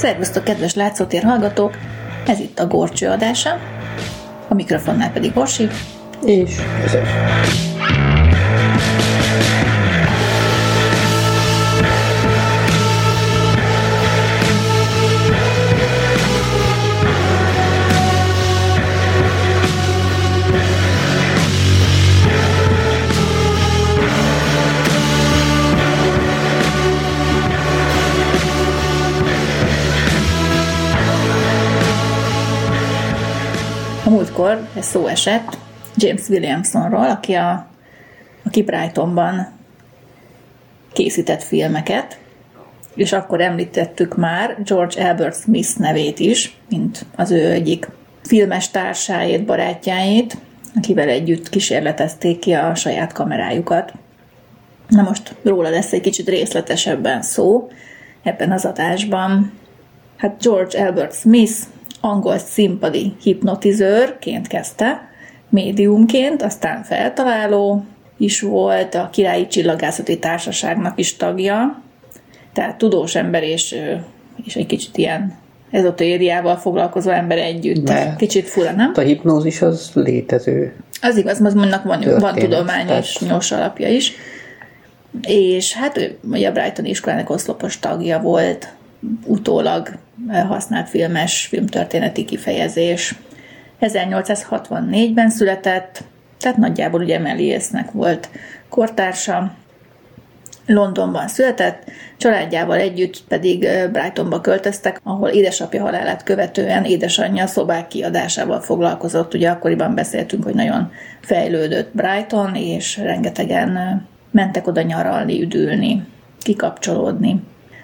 Szervusztok, kedves látszótér hallgatók! Ez itt a Gorcső adása, a mikrofonnál pedig Borsi. És József. A múltkor szó esett James Williamsonról, aki, a, aki Brightonban készített filmeket, és akkor említettük már George Albert Smith nevét is, mint az ő egyik filmes társáét, barátjáit, akivel együtt kísérletezték ki a saját kamerájukat. Na most róla lesz egy kicsit részletesebben szó ebben az adásban. Hát George Albert Smith angol színpadi hipnotizőrként kezdte, médiumként, aztán feltaláló is volt, a Királyi Csillagászati Társaságnak is tagja, tehát tudós ember és, és egy kicsit ilyen ezotériával foglalkozó ember együtt. De kicsit fura, nem? A hipnózis az létező. Az igaz, az mondnak van, van tudományos tehát... nyos alapja is. És hát ő ugye a Brighton iskolának oszlopos tagja volt, utólag használt filmes, filmtörténeti kifejezés. 1864-ben született, tehát nagyjából ugye Meliésznek volt kortársa. Londonban született, családjával együtt pedig Brightonba költöztek, ahol édesapja halálát követően édesanyja szobák kiadásával foglalkozott. Ugye akkoriban beszéltünk, hogy nagyon fejlődött Brighton, és rengetegen mentek oda nyaralni, üdülni, kikapcsolódni.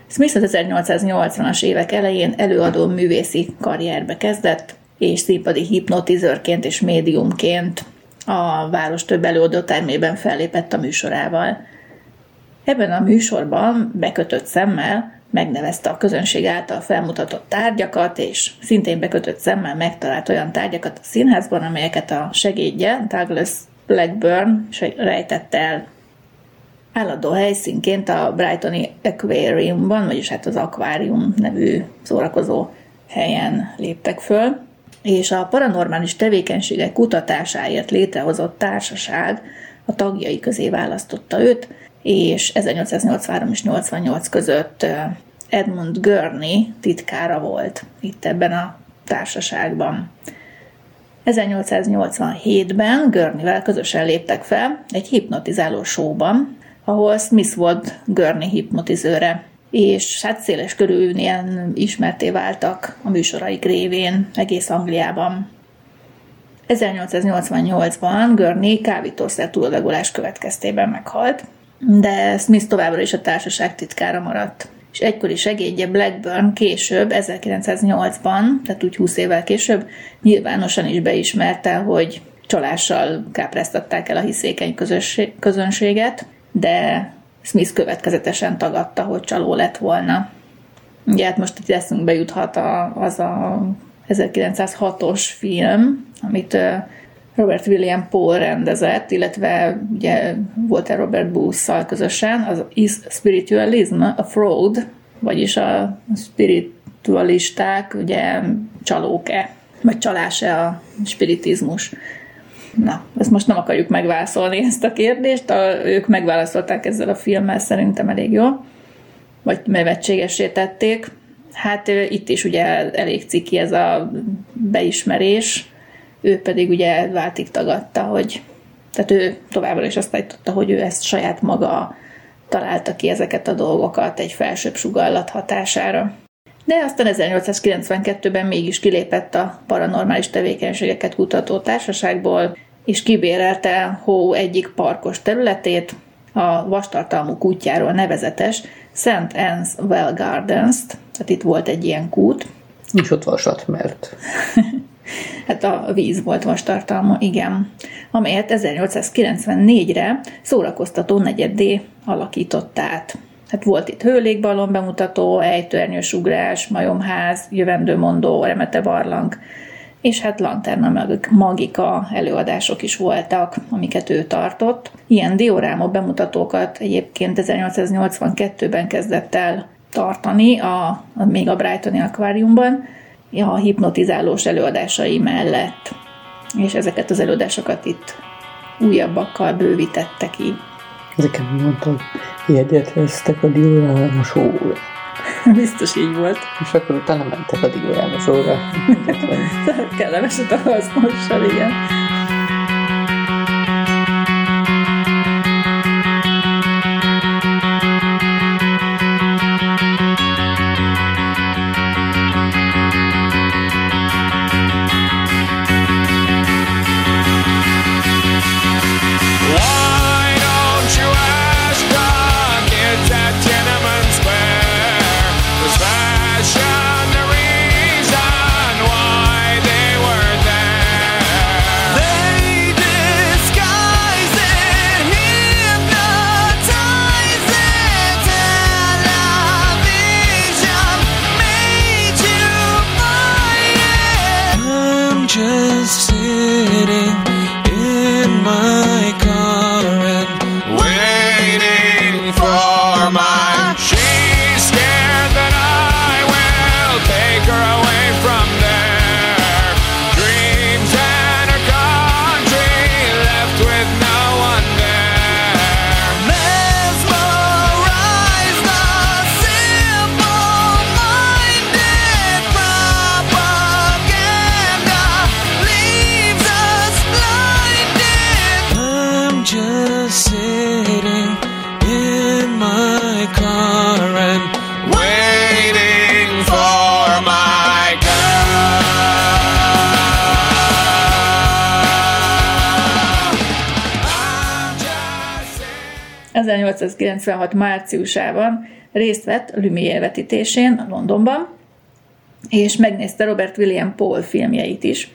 Smith az 1880-as évek elején előadó művészi karrierbe kezdett, és színpadi hipnotizőrként és médiumként a város több előadó termében fellépett a műsorával. Ebben a műsorban bekötött szemmel megnevezte a közönség által felmutatott tárgyakat, és szintén bekötött szemmel megtalált olyan tárgyakat a színházban, amelyeket a segédje Douglas Blackburn rejtett el állandó helyszínként a Brightoni Aquariumban, vagyis hát az Aquarium nevű szórakozó helyen léptek föl, és a paranormális tevékenységek kutatásáért létrehozott társaság a tagjai közé választotta őt, és 1883 és 88 között Edmund Gurney titkára volt itt ebben a társaságban. 1887-ben Görnivel közösen léptek fel egy hipnotizáló showban, ahol Smith volt Gurney hipnotizőre, és hát széles körül ilyen ismerté váltak a műsoraik révén egész Angliában. 1888-ban Gurney kábítószer túladagolás következtében meghalt, de Smith továbbra is a társaság titkára maradt. És egykori segédje Blackburn később, 1908-ban, tehát úgy 20 évvel később, nyilvánosan is beismerte, hogy csalással kápráztatták el a hiszékeny közönséget, de Smith következetesen tagadta, hogy csaló lett volna. Ugye hát most itt eszünkbe juthat a, az a 1906-os film, amit Robert William Paul rendezett, illetve ugye volt-e Robert Booth-szal közösen, az Is Spiritualism a Fraud, vagyis a spiritualisták ugye csalók-e, vagy csalás-e a spiritizmus. Na, ezt most nem akarjuk megválaszolni ezt a kérdést, a, ők megválaszolták ezzel a filmmel szerintem elég jól, vagy nevetségesé tették. Hát itt is ugye elég ciki ez a beismerés, ő pedig ugye váltig tagadta, hogy tehát ő továbbra is azt állította, hogy ő ezt saját maga találta ki ezeket a dolgokat egy felsőbb sugallat hatására. De aztán 1892-ben mégis kilépett a paranormális tevékenységeket kutató társaságból, és kibérelte Hó egyik parkos területét, a vastartalmú kútjáról nevezetes St. Anne's Well Gardens-t, tehát itt volt egy ilyen kút. És ott vasat, mert... hát a víz volt vastartalma, igen. Amelyet 1894-re szórakoztató negyedé alakított át. Hát volt itt hőlékballon bemutató, ejtőernyős ugrás, majomház, jövendőmondó, remete barlang, és hát Lanterna Magika előadások is voltak, amiket ő tartott. Ilyen dioráma bemutatókat egyébként 1882-ben kezdett el tartani a, a még a Brightoni akváriumban a hipnotizálós előadásai mellett. És ezeket az előadásokat itt újabbakkal bővítette ki. Ezeken mondtam, jegyet vesztek a dioráma sóra. Biztos így volt. És akkor utána mentek a dioráma sóra. Kellemeset a hasznossal, igen. 1896 márciusában részt vett Lumière vetítésén Londonban, és megnézte Robert William Paul filmjeit is,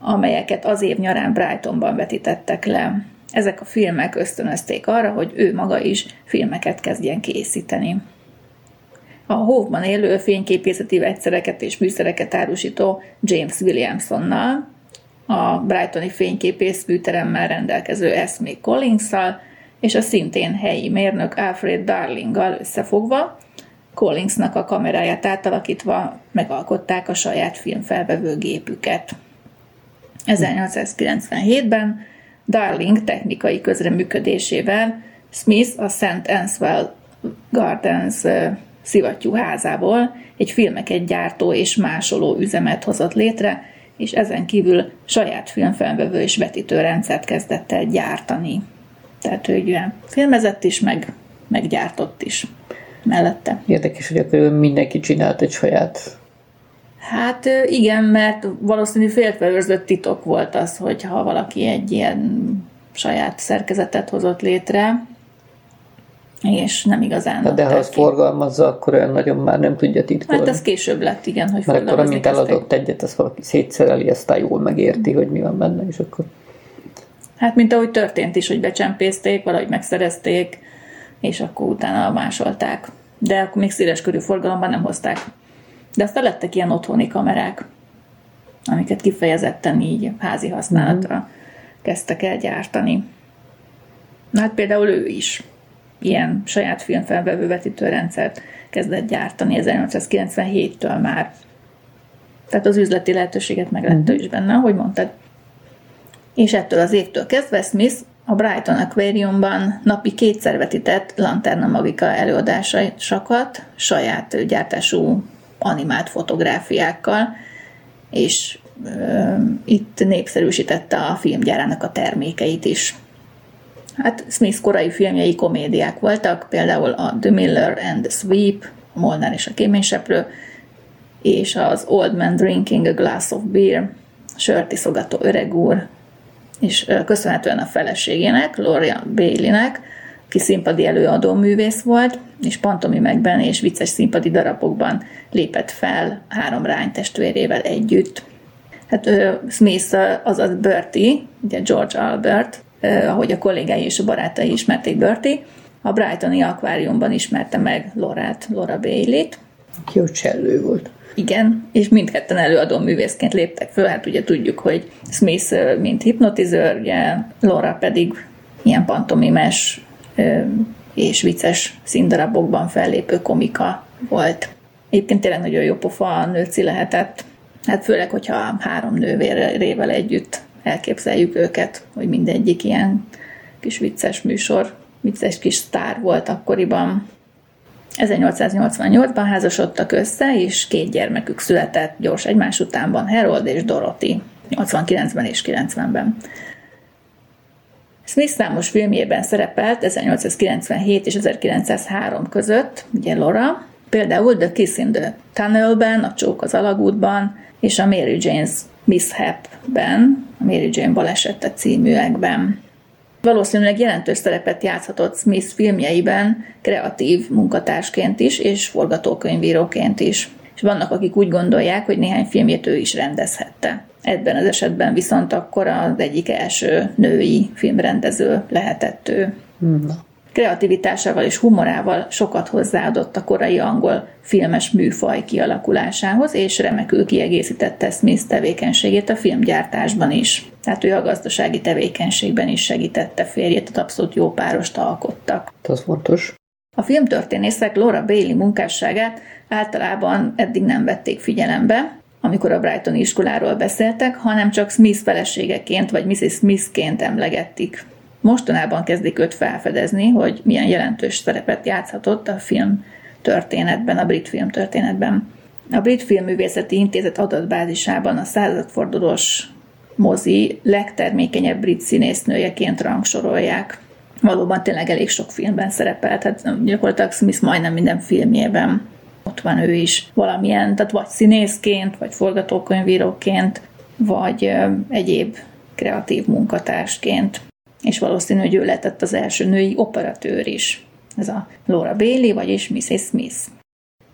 amelyeket az év nyarán Brightonban vetítettek le. Ezek a filmek ösztönözték arra, hogy ő maga is filmeket kezdjen készíteni. A Hóvban élő fényképészeti vegyszereket és műszereket árusító James Williamsonnal, a Brightoni fényképész műteremmel rendelkező Esme collins és a szintén helyi mérnök Alfred Darlinggal összefogva, Collinsnak a kameráját átalakítva megalkották a saját filmfelvevő gépüket. 1897-ben Darling technikai közreműködésével Smith a St. Answell Gardens szivattyú házából egy filmeket gyártó és másoló üzemet hozott létre, és ezen kívül saját filmfelvevő és vetítő rendszert kezdett el gyártani. Tehát ő ugye filmezett is, meg, meg gyártott is mellette. Érdekes, hogy akkor mindenki csinált egy saját Hát igen, mert valószínű féltveőrzött titok volt az, hogy ha valaki egy ilyen saját szerkezetet hozott létre, és nem igazán Hát de ha azt forgalmazza, akkor olyan nagyon már nem tudja titkolni. Hát ez később lett, igen, hogy Mert akkor amint eladott egyet, azt valaki szétszereli, aztán jól megérti, hogy mi van benne, és akkor Hát mint ahogy történt is, hogy becsempészték, valahogy megszerezték, és akkor utána másolták. De akkor még széles körű forgalomban nem hozták. De aztán lettek ilyen otthoni kamerák, amiket kifejezetten így házi használatra kezdtek el gyártani. Na hát például ő is ilyen saját filmfelvevő vetítőrendszert kezdett gyártani 1897-től már. Tehát az üzleti lehetőséget meglette is benne, ahogy mondtad. És ettől az évtől kezdve Smith a Brighton Aquariumban napi kétszer vetített Lanterna Magica előadásokat saját gyártású animált fotográfiákkal, és ö, itt népszerűsítette a filmgyárának a termékeit is. Hát Smith korai filmjei komédiák voltak, például a The Miller and the Sweep, a Molnár és a kéményseprő, és az Old Man Drinking a Glass of Beer, sört iszogató öreg úr, és köszönhetően a feleségének, Gloria Baileynek, aki színpadi előadó művész volt, és pantomimekben és vicces színpadi darabokban lépett fel három rány testvérével együtt. Hát ö, Smith, azaz Bertie, ugye George Albert, ahogy a kollégái és a barátai ismerték Bertie, a Brightoni akváriumban ismerte meg Lorát, Laura Bailey-t, ki a csellő volt. Igen, és mindketten előadó művészként léptek föl, hát ugye tudjuk, hogy Smith mint hipnotizőr, ugye Laura pedig ilyen pantomimes és vicces színdarabokban fellépő komika volt. Egyébként tényleg nagyon jó pofa nőci lehetett. Hát főleg, hogyha három nővérével együtt elképzeljük őket, hogy mindegyik ilyen kis vicces műsor, vicces kis sztár volt akkoriban. 1888-ban házasodtak össze, és két gyermekük született gyors egymás utánban, Harold és Dorothy, 89-ben és 90-ben. Smith számos filmjében szerepelt 1897 és 1903 között, ugye Laura, például The Kiss in the Tunnelben, a Csók az alagútban, és a Mary Jane's Mishapben, a Mary Jane balesete címűekben. Valószínűleg jelentős szerepet játszhatott Smith filmjeiben kreatív munkatársként is, és forgatókönyvíróként is. És vannak, akik úgy gondolják, hogy néhány filmjét ő is rendezhette. Ebben az esetben viszont akkor az egyik első női filmrendező lehetett ő. Na. Kreativitásával és humorával sokat hozzáadott a korai angol filmes műfaj kialakulásához, és remekül kiegészítette Smith tevékenységét a filmgyártásban is. Tehát ő a gazdasági tevékenységben is segítette férjét, tehát abszolút jó párost alkottak. Az fontos. A filmtörténészek Laura Bailey munkásságát általában eddig nem vették figyelembe, amikor a Brightoni iskoláról beszéltek, hanem csak Smith feleségeként vagy Mrs. Smithként emlegették. Mostanában kezdik őt felfedezni, hogy milyen jelentős szerepet játszhatott a film történetben, a brit film történetben. A Brit Filmművészeti Intézet adatbázisában a századfordulós mozi legtermékenyebb brit színésznőjeként rangsorolják. Valóban tényleg elég sok filmben szerepelt, hát gyakorlatilag Smith majdnem minden filmjében ott van ő is valamilyen, tehát vagy színészként, vagy forgatókönyvíróként, vagy egyéb kreatív munkatársként. És valószínű, hogy ő lehetett az első női operatőr is. Ez a Laura Bailey, vagyis Mrs. Smith.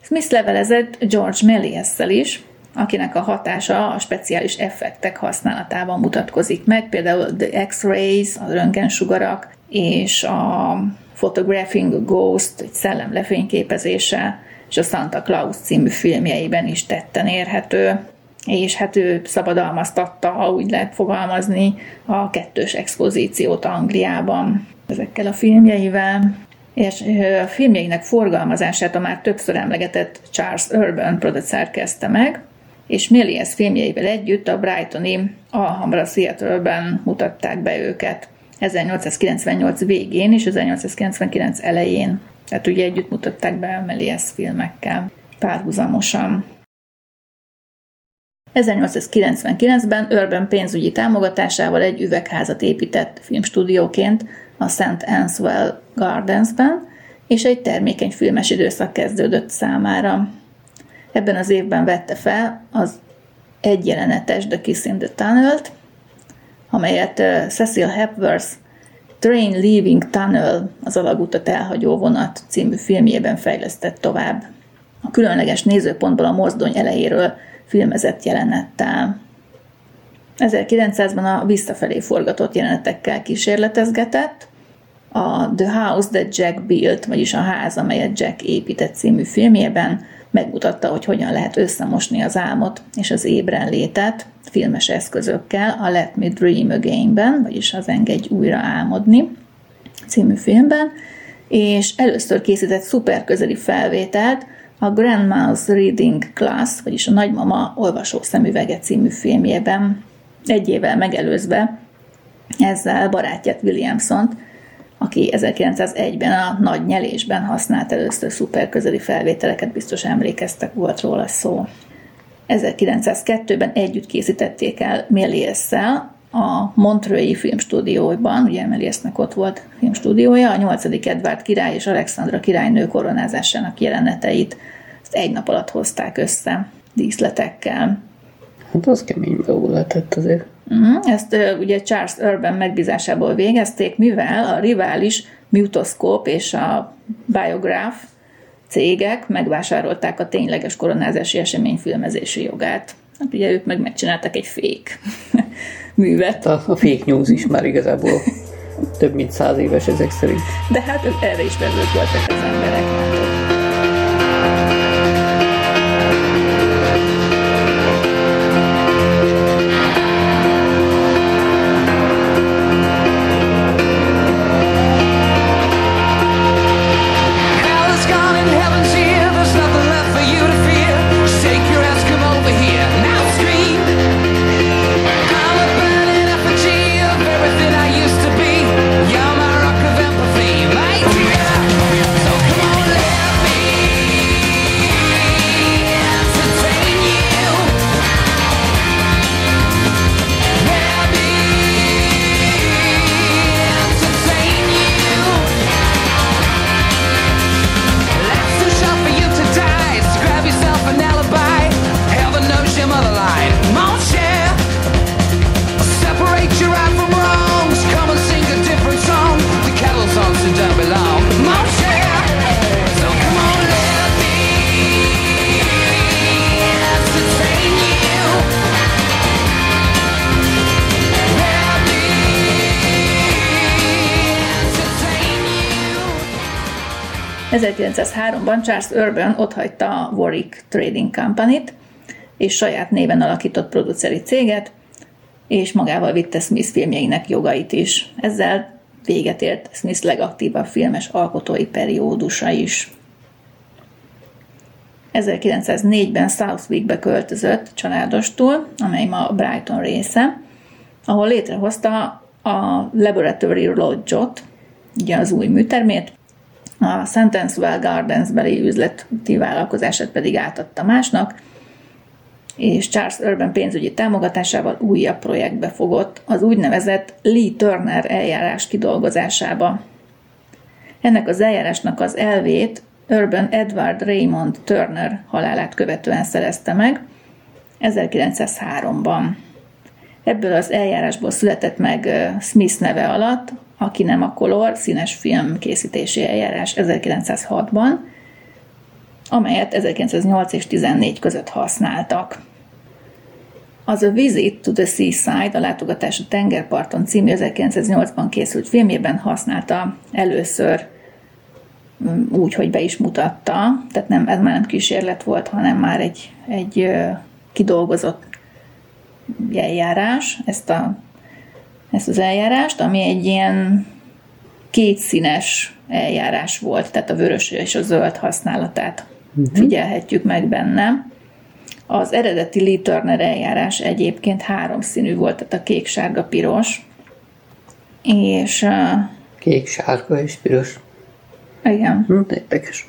Smith levelezett George Méliès-szel is, akinek a hatása a speciális effektek használatában mutatkozik meg, például The X-rays, a röntgensugarak, és a Photographing a Ghost, egy szellem lefényképezése, és a Santa Claus című filmjeiben is tetten érhető, és hát ő szabadalmaztatta, ha úgy lehet fogalmazni, a kettős expozíciót Angliában ezekkel a filmjeivel. És a filmjeinek forgalmazását a már többször emlegetett Charles Urban producer kezdte meg, és Méliès filmjeivel együtt a Brightoni Alhambra Theatre-ben mutatták be őket 1898 végén és 1899 elején. Tehát ugye együtt mutatták be a Méliès filmekkel párhuzamosan. 1899-ben Urban pénzügyi támogatásával egy üvegházat épített filmstúdióként a St. Answell Gardensben, és egy termékeny filmes időszak kezdődött számára. Ebben az évben vette fel az egyjelenetes The Kiss in the Tunnel-t, amelyet Cecil Hepworth Train Leaving Tunnel, az alagútat elhagyó vonat című filmjében fejlesztett tovább. A különleges nézőpontból a mozdony elejéről filmezett jelenettel. 1900-ban a visszafelé forgatott jelenetekkel kísérletezgetett, a The House That Jack Built, vagyis a ház, amelyet Jack épített című filmjében megmutatta, hogy hogyan lehet összemosni az álmot és az ébren létet filmes eszközökkel a Let Me Dream Again-ben, vagyis az Engedj újra álmodni című filmben, és először készített szuper közeli felvételt a Grandma's Reading Class, vagyis a Nagymama olvasó szemüvege című filmjében, egy évvel megelőzve ezzel barátját Williamson-t, aki 1901-ben a nagy nyelésben használt először szuperközeli felvételeket, biztos emlékeztek, volt róla szó. 1902-ben együtt készítették el méliès a Montreux-i filmstúdióban, ugye Mélièsnek ott volt filmstúdiója, a 8. Edvard király és Alexandra királynő koronázásának jeleneteit ezt egy nap alatt hozták össze díszletekkel. Hát az kemény lehetett azért. Uh-huh. Ezt ugye Charles Urban megbízásából végezték, mivel a rivális Mutoscope és a Biograph cégek megvásárolták a tényleges koronázási esemény filmezési jogát. Hát ugye ők meg megcsináltak egy fék művet. A, a fake news is már igazából több mint száz éves ezek szerint. De hát erre is vevők voltak az emberek. 1903-ban Charles Urban otthagyta a Warwick Trading Company-t, és saját néven alakított produceri céget, és magával vitte Smith filmjeinek jogait is. Ezzel véget ért Smith legaktívabb filmes alkotói periódusa is. 1904-ben Southwickbe költözött családostól, amely ma Brighton része, ahol létrehozta a Laboratory Lodge-ot, ugye az új műtermét, a Sentencewell Gardens beli üzleti vállalkozását pedig átadta másnak, és Charles Urban pénzügyi támogatásával újabb projektbe fogott, az úgynevezett Lee Turner eljárás kidolgozásába. Ennek az eljárásnak az elvét Urban Edward Raymond Turner halálát követően szerezte meg 1903-ban. Ebből az eljárásból született meg Smith neve alatt a Kinema Color színes film készítési eljárás 1906-ban, amelyet 1908 és 14 között használtak. Az A Visit to the Seaside, a látogatás a tengerparton című 1908-ban készült filmjében használta először úgy, hogy be is mutatta, tehát nem, ez már nem kísérlet volt, hanem már egy, egy kidolgozott eljárás, ezt, a, ezt az eljárást, ami egy ilyen kétszínes eljárás volt, tehát a vörös és a zöld használatát uh-huh. figyelhetjük meg benne. Az eredeti Lee Turner eljárás egyébként háromszínű volt, tehát a kék, sárga, piros. És... Kék, sárga és piros. Igen. Hm, érdekes.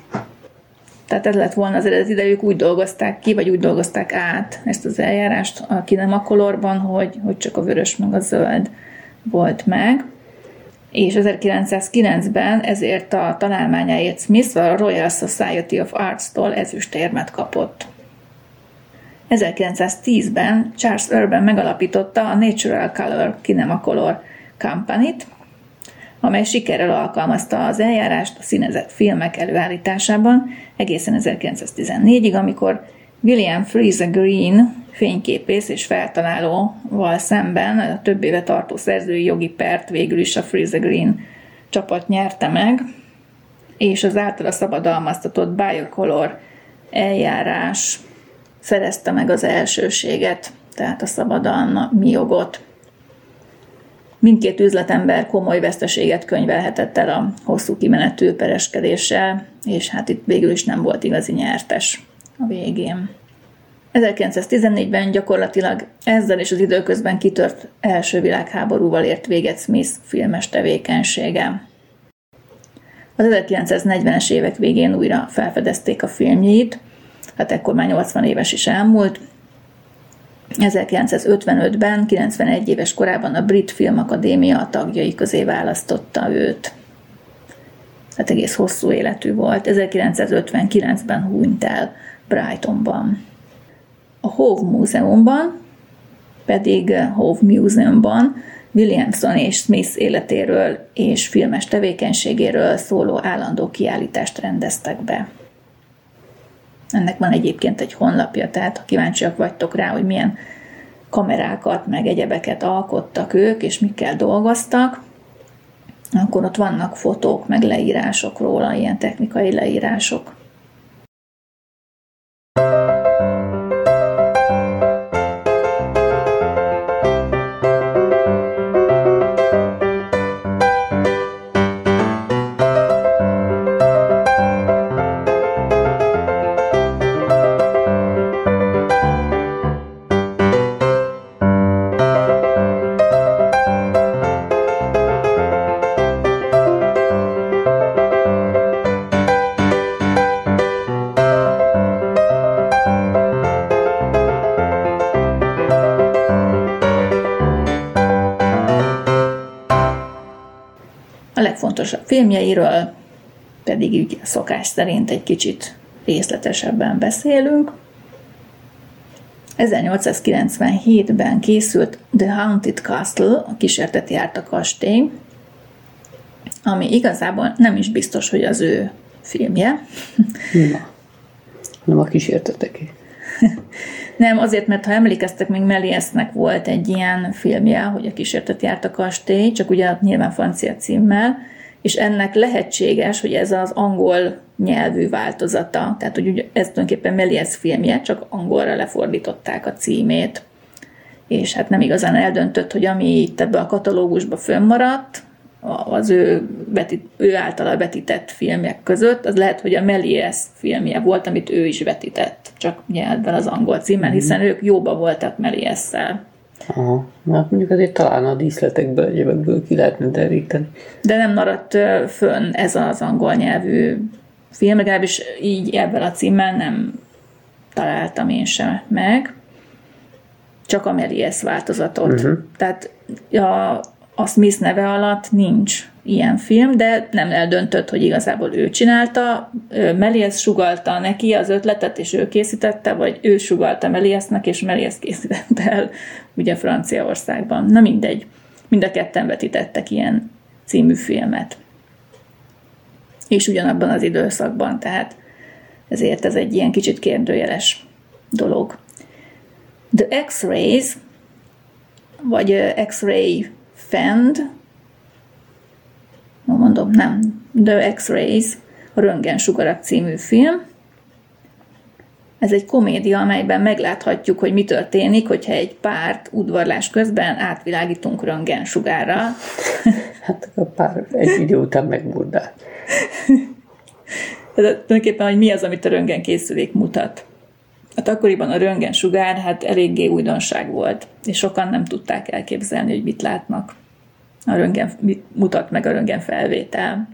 Tehát ez lett volna az eredeti, de ők úgy dolgozták ki, vagy úgy dolgozták át ezt az eljárást a kinema kolorban, hogy, hogy csak a vörös meg a zöld volt meg. És 1909-ben ezért a találmányáért Smith a Royal Society of Arts-tól ezüstérmet kapott. 1910-ben Charles Urban megalapította a Natural Color Kinema Color Company-t, amely sikerrel alkalmazta az eljárást a színezett filmek előállításában egészen 1914-ig, amikor William Freeze Green fényképész és feltalálóval szemben a több éve tartó szerzői jogi pert végül is a Freeze Green csapat nyerte meg, és az általa szabadalmaztatott Biocolor eljárás szerezte meg az elsőséget, tehát a szabadalmi jogot. Mindkét üzletember komoly veszteséget könyvelhetett el a hosszú kimenetű pereskedéssel, és hát itt végül is nem volt igazi nyertes a végén. 1914-ben gyakorlatilag ezzel és az időközben kitört első világháborúval ért véget Smith filmes tevékenysége. Az 1940-es évek végén újra felfedezték a filmjét, hát ekkor már 80 éves is elmúlt, 1955-ben, 91 éves korában a Brit Filmakadémia a tagjai közé választotta őt. Hát egész hosszú életű volt. 1959-ben hunyt el Brightonban. A Hove Múzeumban, pedig Hove Museumban Williamson és Smith életéről és filmes tevékenységéről szóló állandó kiállítást rendeztek be. Ennek van egyébként egy honlapja, tehát ha kíváncsiak vagytok rá, hogy milyen kamerákat, meg egyebeket alkottak ők, és mikkel dolgoztak, akkor ott vannak fotók, meg leírások róla, ilyen technikai leírások. Legfontosabb filmjeiről pedig így szokás szerint egy kicsit részletesebben beszélünk. 1897-ben készült The Haunted Castle, a kísérteti járt a kastély, ami igazából nem is biztos, hogy az ő filmje. Na, nem a kísérteteké. Nem, azért, mert ha emlékeztek, még Meliesnek volt egy ilyen filmje, hogy a kísértet járt a kastély, csak ugye nyilván francia címmel, és ennek lehetséges, hogy ez az angol nyelvű változata, tehát hogy ez tulajdonképpen Melies filmje, csak angolra lefordították a címét, és hát nem igazán eldöntött, hogy ami itt ebbe a katalógusba fönnmaradt, az ő, betít, ő általa vetített filmek között, az lehet, hogy a Melies filmje volt, amit ő is vetített, csak ugye ebben az angol címmel, hiszen ők jóba voltak Meliesszel. Aha. Hát mondjuk azért talán a díszletekből, egyébekből ki lehetne deríteni. De nem maradt fönn ez az angol nyelvű film, legalábbis így ebben a címmel nem találtam én sem meg. Csak a Melies változatot. Uh-huh. Tehát a, a Smith neve alatt nincs ilyen film, de nem eldöntött, hogy igazából ő csinálta. Melies sugalta neki az ötletet, és ő készítette, vagy ő sugalta Meliesnek, és Melies készítette el ugye Franciaországban. Na mindegy. Mind a ketten vetítettek ilyen című filmet. És ugyanabban az időszakban, tehát ezért ez egy ilyen kicsit kérdőjeles dolog. The X-Rays, vagy X-Ray Fend, ma mondom, nem, The X-Rays, a Röntgensugarak című film. Ez egy komédia, amelyben megláthatjuk, hogy mi történik, hogyha egy párt udvarlás közben átvilágítunk röntgensugárra. Hát a pár egy idő után megmurdál. Tulajdonképpen, hogy mi az, amit a röntgenkészülék mutat. Hát akkoriban a röntgensugár hát eléggé újdonság volt, és sokan nem tudták elképzelni, hogy mit látnak. A röntgen, mutat meg a röntgen felvétel.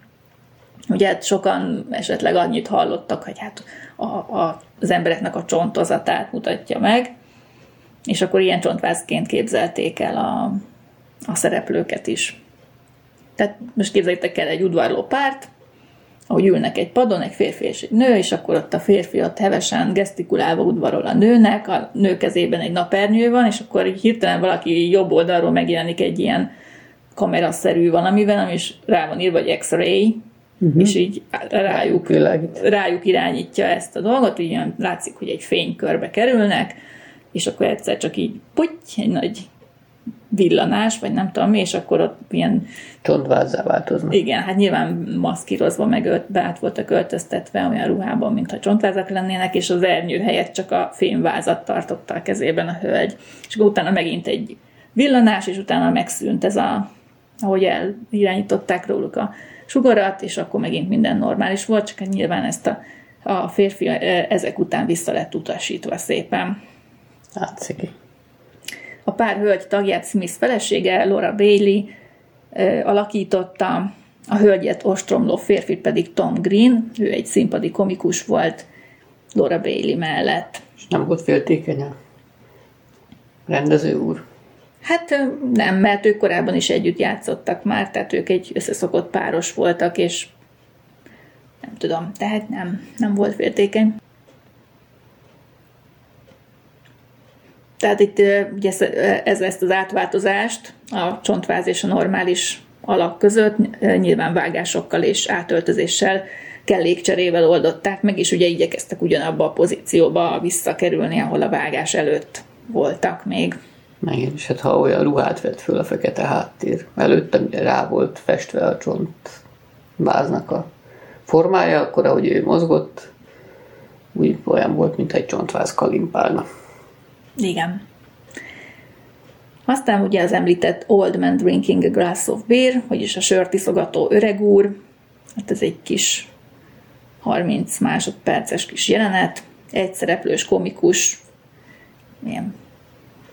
Ugye hát sokan esetleg annyit hallottak, hogy hát a, a, az embereknek a csontozatát mutatja meg, és akkor ilyen csontvázként képzelték el a, a szereplőket is. Tehát most képzeljétek el egy udvarló párt, ahogy ülnek egy padon, egy férfi és egy nő, és akkor ott a férfi ott hevesen gesztikulálva udvarol a nőnek, a nő kezében egy napernyő van, és akkor hirtelen valaki jobb oldalról megjelenik egy ilyen kameraszerű valamivel, ami is rá van írva, hogy X-ray, uh-huh. és így rájuk, Világít. rájuk irányítja ezt a dolgot, így ilyen látszik, hogy egy fénykörbe kerülnek, és akkor egyszer csak így puty, egy nagy villanás, vagy nem tudom mi, és akkor ott ilyen Csontvázzá változnak. igen, hát nyilván maszkírozva, meg ölt, be át voltak öltöztetve olyan ruhában, mintha csontvázak lennének, és az ernyő helyett csak a fémvázat tartotta a kezében a hölgy. És akkor utána megint egy villanás, és utána megszűnt ez a, ahogy elirányították róluk a sugarat, és akkor megint minden normális volt, csak hát nyilván ezt a, a férfi ezek után vissza lett utasítva szépen. Átszegi. A pár hölgy tagját Smith felesége, Laura Bailey alakította, a hölgyet ostromló férfit pedig Tom Green, ő egy színpadi komikus volt Laura Bailey mellett. És nem volt féltékeny a rendező úr. Hát nem, mert ők korábban is együtt játszottak már, tehát ők egy összeszokott páros voltak, és nem tudom, tehát nem, nem volt féltékeny. Tehát itt ugye ez, ezt az átváltozást a csontváz és a normális alak között nyilván vágásokkal és átöltözéssel kellékcserével oldották meg, és ugye igyekeztek ugyanabba a pozícióba visszakerülni, ahol a vágás előtt voltak még. Meg én is, hát ha olyan ruhát vett föl a fekete háttér, előtte ugye rá volt festve a csont váznak a formája, akkor ahogy ő mozgott, úgy olyan volt, mint egy csontváz kalimpálna. Igen. Aztán ugye az említett Old Man Drinking a Glass of Beer, vagyis a sört iszogató öreg úr. Hát ez egy kis 30 másodperces kis jelenet. Egy szereplős komikus ilyen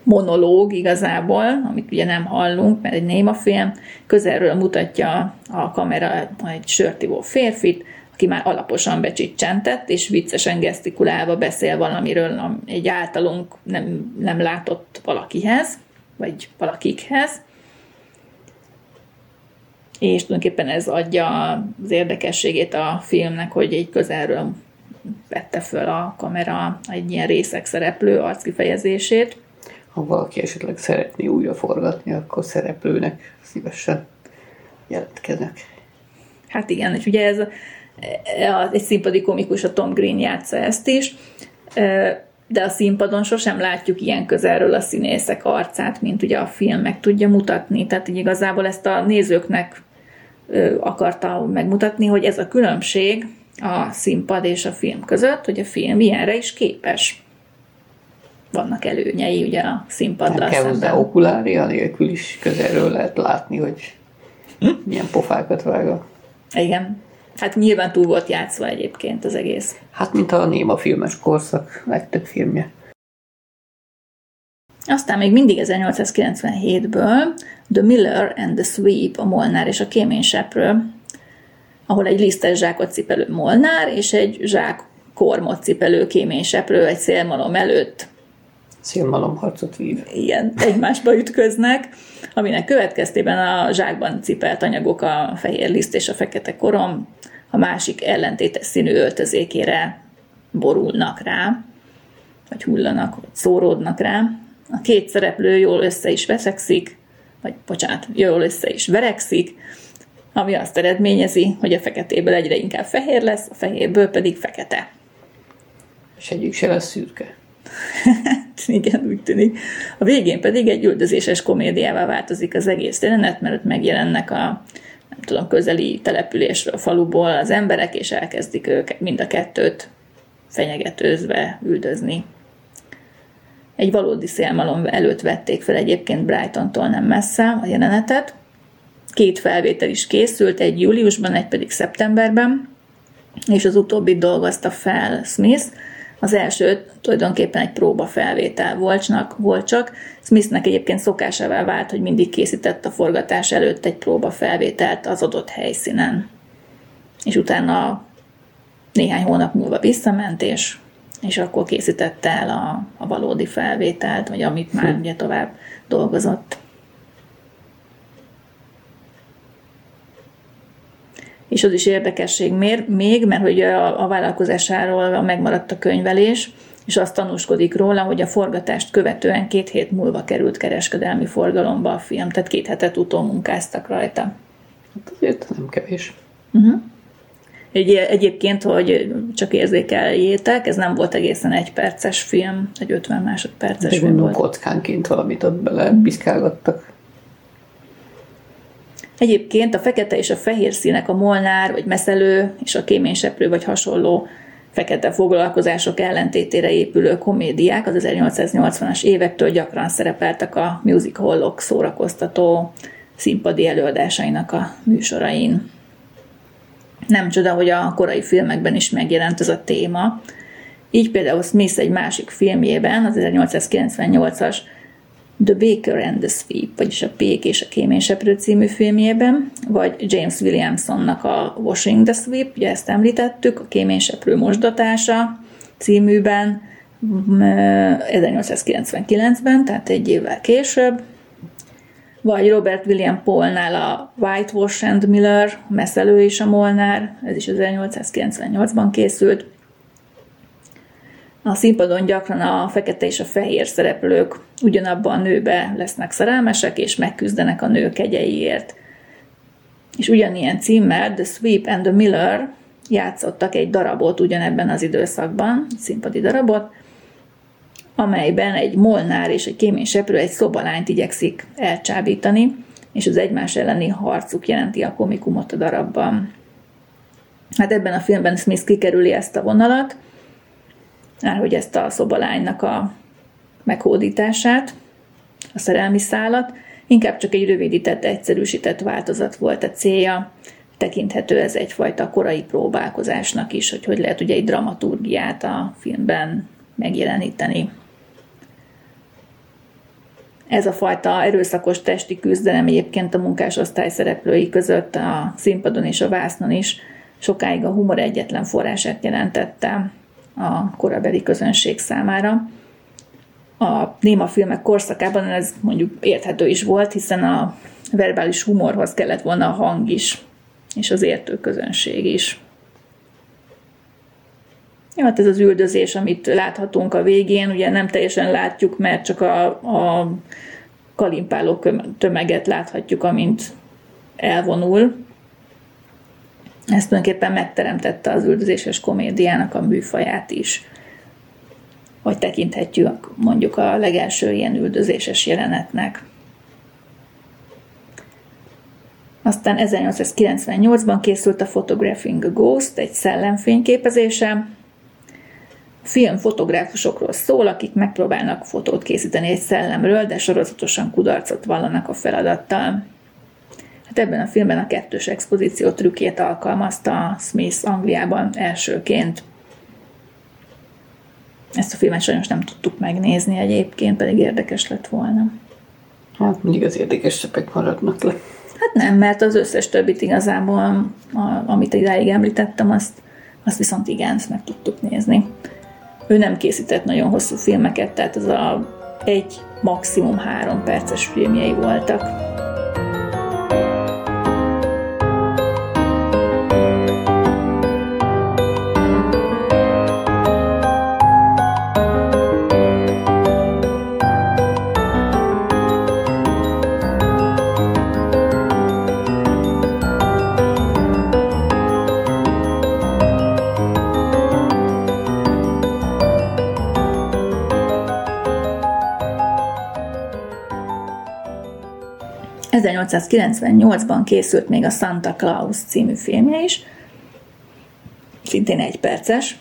monológ igazából, amit ugye nem hallunk, mert egy némafilm, közelről mutatja a kamera egy sörtivó férfit, aki már alaposan becsicsentett, és viccesen gesztikulálva beszél valamiről, am- egy általunk nem, nem látott valakihez, vagy valakikhez. És tulajdonképpen ez adja az érdekességét a filmnek, hogy egy közelről vette föl a kamera egy ilyen részek szereplő arckifejezését. Ha valaki esetleg szeretné újra forgatni, akkor szereplőnek szívesen jelentkeznek. Hát igen, és ugye ez e, egy színpadi komikus, a Tom Green játsza ezt is, e, de a színpadon sosem látjuk ilyen közelről a színészek arcát, mint ugye a film meg tudja mutatni. Tehát így igazából ezt a nézőknek akarta megmutatni, hogy ez a különbség a színpad és a film között, hogy a film ilyenre is képes. Vannak előnyei ugye a színpaddal Nem kell hozzá szemben. okulária nélkül is közelről lehet látni, hogy milyen pofákat vág a... Igen. Hát nyilván túl volt játszva egyébként az egész. Hát, mint a néma filmes korszak legtöbb filmje. Aztán még mindig 1897-ből The Miller and the Sweep, a Molnár és a kéményseprő, ahol egy lisztes zsákot cipelő Molnár és egy zsák kormot cipelő kéményseprő egy szélmalom előtt Szélmalomharcot vív. ilyen egymásba ütköznek, aminek következtében a zsákban cipelt anyagok a fehér liszt és a fekete korom a másik ellentétes színű öltözékére borulnak rá, vagy hullanak, vagy szóródnak rá. A két szereplő jól össze is veszekszik, vagy bocsánat, jól össze is verekszik, ami azt eredményezi, hogy a feketéből egyre inkább fehér lesz, a fehérből pedig fekete. És egyik se lesz szürke. Igen, úgy tűnik. A végén pedig egy üldözéses komédiává változik az egész jelenet, mert megjelennek a nem tudom, közeli településről, faluból az emberek, és elkezdik őket mind a kettőt fenyegetőzve üldözni. Egy valódi szélmalom előtt vették fel egyébként Brightontól nem messze a jelenetet. Két felvétel is készült, egy júliusban, egy pedig szeptemberben, és az utóbbit dolgozta fel Smith. Az első tulajdonképpen egy próba felvétel volt csak, volt csak. Smithnek egyébként szokásává vált, hogy mindig készített a forgatás előtt egy próba felvételt az adott helyszínen. És utána néhány hónap múlva visszament, és, és akkor készítette el a, a valódi felvételt, vagy amit már ugye tovább dolgozott. És az is érdekesség mér, még, mert hogy a, a vállalkozásáról megmaradt a könyvelés, és azt tanúskodik róla, hogy a forgatást követően két hét múlva került kereskedelmi forgalomba a film, tehát két hetet utómunkáztak rajta. Hát azért nem kevés. Egy, egyébként, hogy csak érzékeljétek, ez nem volt egészen egy perces film, egy 50 másodperces De film volt. kockánként valamit ott bele piszkálgattak. Egyébként a fekete és a fehér színek, a molnár, vagy meszelő, és a kéményseprő, vagy hasonló fekete foglalkozások ellentétére épülő komédiák az 1880-as évektől gyakran szerepeltek a music hallok szórakoztató színpadi előadásainak a műsorain. Nem csoda, hogy a korai filmekben is megjelent ez a téma. Így például Smith egy másik filmjében, az 1898-as The Baker and the Sweep, vagyis a Pék és a Kéményseprő című filmjében, vagy James Williamsonnak a Washing the Sweep, ugye ezt említettük, a Kéményseprő mosdatása címűben, m, 1899-ben, tehát egy évvel később, vagy Robert William Paulnál a Whitewash and Miller, Meszelő és a Molnár, ez is 1898-ban készült, a színpadon gyakran a fekete és a fehér szereplők ugyanabban a nőbe lesznek szerelmesek, és megküzdenek a nő kegyeiért. És ugyanilyen címmel The Sweep and the Miller játszottak egy darabot ugyanebben az időszakban, színpadi darabot, amelyben egy molnár és egy kéményseprő egy szobalányt igyekszik elcsábítani, és az egymás elleni harcuk jelenti a komikumot a darabban. Hát ebben a filmben Smith kikerüli ezt a vonalat, hogy ezt a szobalánynak a meghódítását, a szerelmi szálat, inkább csak egy rövidített, egyszerűsített változat volt a célja, tekinthető ez egyfajta korai próbálkozásnak is, hogy hogy lehet ugye egy dramaturgiát a filmben megjeleníteni. Ez a fajta erőszakos testi küzdelem egyébként a munkásosztály szereplői között a színpadon és a vásznon is sokáig a humor egyetlen forrását jelentette a korabeli közönség számára. A néma filmek korszakában ez mondjuk érthető is volt, hiszen a verbális humorhoz kellett volna a hang is, és az értő közönség is. Ja, hát ez az üldözés, amit láthatunk a végén, ugye nem teljesen látjuk, mert csak a, a kalimpáló tömeget láthatjuk, amint elvonul. Ez tulajdonképpen megteremtette az üldözéses komédiának a műfaját is. Vagy tekinthetjük mondjuk a legelső ilyen üldözéses jelenetnek. Aztán 1898-ban készült a Photographing a Ghost, egy szellemfényképezése. A film fotográfusokról szól, akik megpróbálnak fotót készíteni egy szellemről, de sorozatosan kudarcot vallanak a feladattal. Hát ebben a filmben a kettős expozíció trükkét alkalmazta Smith Angliában elsőként. Ezt a filmet sajnos nem tudtuk megnézni egyébként, pedig érdekes lett volna. Hát mindig az érdekesebbek maradnak le. Hát nem, mert az összes többit igazából, a, amit idáig említettem, azt, azt viszont igen, ezt meg tudtuk nézni. Ő nem készített nagyon hosszú filmeket, tehát az a egy, maximum három perces filmjei voltak. 1898-ban készült még a Santa Claus című filmje is, szintén egy perces.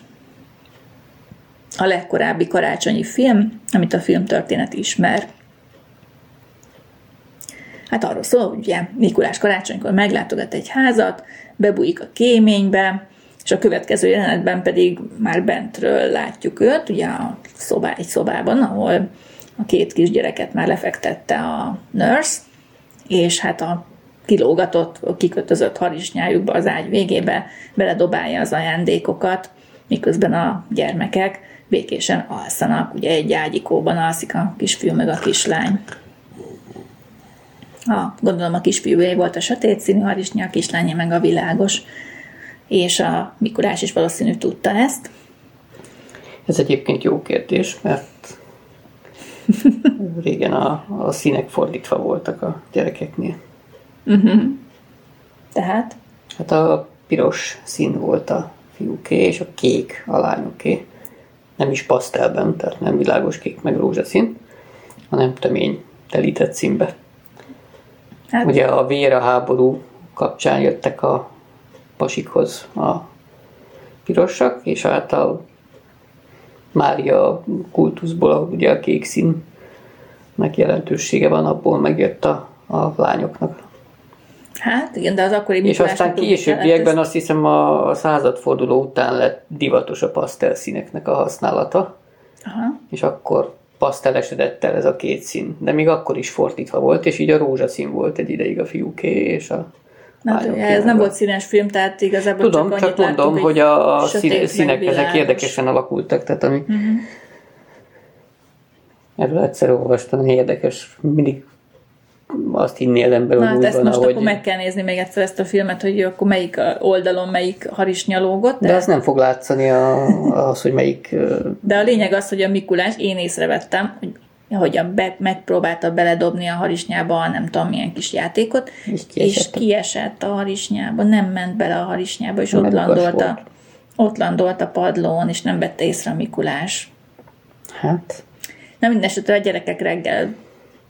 A legkorábbi karácsonyi film, amit a filmtörténet ismer. Hát arról szól, hogy ugye Mikulás karácsonykor meglátogat egy házat, bebújik a kéménybe, és a következő jelenetben pedig már bentről látjuk őt, ugye a szobá, egy szobában, ahol a két kisgyereket már lefektette a nurse, és hát a kilógatott, kikötözött harisnyájukba az ágy végébe beledobálja az ajándékokat, miközben a gyermekek békésen alszanak, ugye egy ágyikóban alszik a kisfiú meg a kislány. A, gondolom a kisfiúé volt a sötét színű harisnya, a kislánya meg a világos, és a Mikulás is valószínű tudta ezt. Ez egyébként jó kérdés, mert régen a, a színek fordítva voltak a gyerekeknél. Tehát Hát a piros szín volt a fiúké, és a kék a lányoké. Nem is pasztelben, tehát nem világos kék meg rózsaszín, hanem tömény telített színbe. Hát- Ugye a vér a háború kapcsán jöttek a pasikhoz a pirosak, és hát a Mária kultuszból, ahol ugye a kék szín jelentősége van, abból megjött a, a lányoknak. Hát igen, de az akkori És aztán későbbiekben jelentős- azt hiszem a, a századforduló után lett divatos a pasztel színeknek a használata, Aha. és akkor pasztelesedett el ez a két szín. De még akkor is fordítva volt, és így a rózsaszín volt egy ideig a fiúké, és a Ugye, ez nem volt színes film, tehát igazából Tudom, csak, csak, mondom, láttuk, hogy a, a színe, színek ezek világos. érdekesen alakultak, tehát ami Mhm. erről egyszer olvastam, érdekes, mindig azt hinné az ember, Na hát ezt van, most ahogy... akkor meg kell nézni még egyszer ezt a filmet, hogy akkor melyik oldalon melyik harisnya lógott. De az nem fog látszani a, az, hogy melyik... De a lényeg az, hogy a Mikulás, én észrevettem, hogy hogy a be, megpróbálta beledobni a harisnyába nem tudom milyen kis játékot, És és kiesett. kiesett a harisnyába, nem ment bele a harisnyába, és ott landolt, a, ott landolt a padlón, és nem vette észre a Mikulás. Hát, Na mindesetre a gyerekek reggel,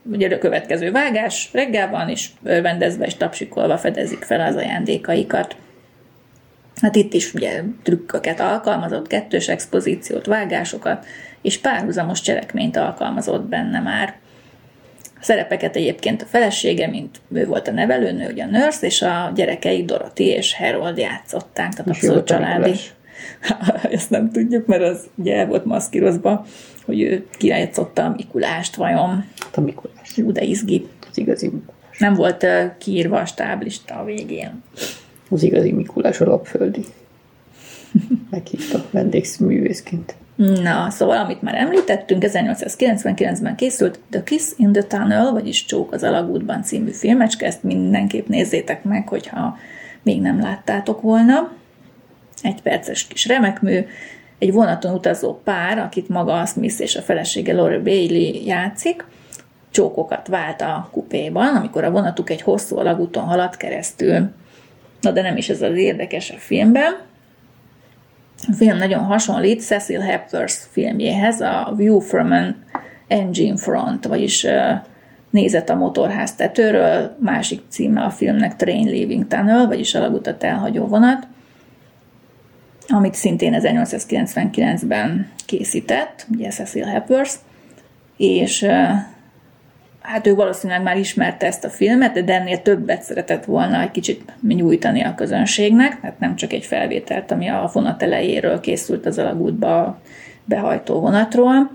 ugye a következő vágás, reggel van, és örvendezve és tapsikolva fedezik fel az ajándékaikat. Hát itt is ugye trükköket alkalmazott, kettős expozíciót, vágásokat, és párhuzamos cselekményt alkalmazott benne már. A szerepeket egyébként a felesége, mint ő volt a nevelőnő, ugye a nurse, és a gyerekei Dorothy és Harold játszották, tehát abszolút családi. Mikulás. Ezt nem tudjuk, mert az ugye el volt maszkírozva, hogy ő kijátszotta a Mikulást vajon. hát a Mikulás. Jó, de izgi. Az igazi, Nem volt kiírva a stáblista a végén. Az igazi Mikulás alapföldi. Meghívta vendégművészként. Na, szóval, amit már említettünk, 1899-ben készült The Kiss in the Tunnel, vagyis Csók az alagútban című filmecske, ezt mindenképp nézzétek meg, hogyha még nem láttátok volna. Egy perces kis remekmű, egy vonaton utazó pár, akit maga a Smith és a felesége Laura Bailey játszik, csókokat vált a kupéban, amikor a vonatuk egy hosszú alagúton halad keresztül. Na de nem is ez az érdekes a filmben. A film nagyon hasonlít Cecil Hepworth filmjéhez, a View from an Engine Front, vagyis nézet a motorház tetőről, másik címe a filmnek Train Leaving Tunnel, vagyis alagutat elhagyó vonat, amit szintén 1899-ben készített, ugye Cecil Hepworth, és hát ő valószínűleg már ismerte ezt a filmet, de ennél többet szeretett volna egy kicsit nyújtani a közönségnek, hát nem csak egy felvételt, ami a vonat elejéről készült az alagútba behajtó vonatról,